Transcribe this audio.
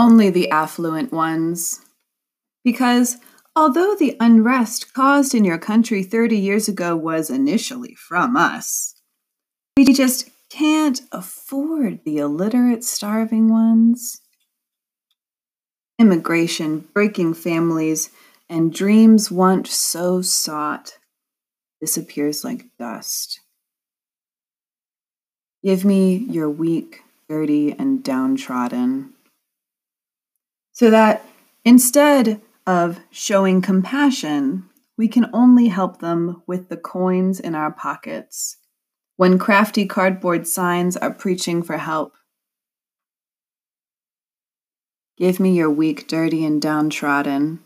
Only the affluent ones. Because although the unrest caused in your country 30 years ago was initially from us, we just can't afford the illiterate, starving ones. Immigration, breaking families, and dreams once so sought disappears like dust. Give me your weak, dirty, and downtrodden so that instead of showing compassion, we can only help them with the coins in our pockets when crafty cardboard signs are preaching for help. Give me your weak, dirty, and downtrodden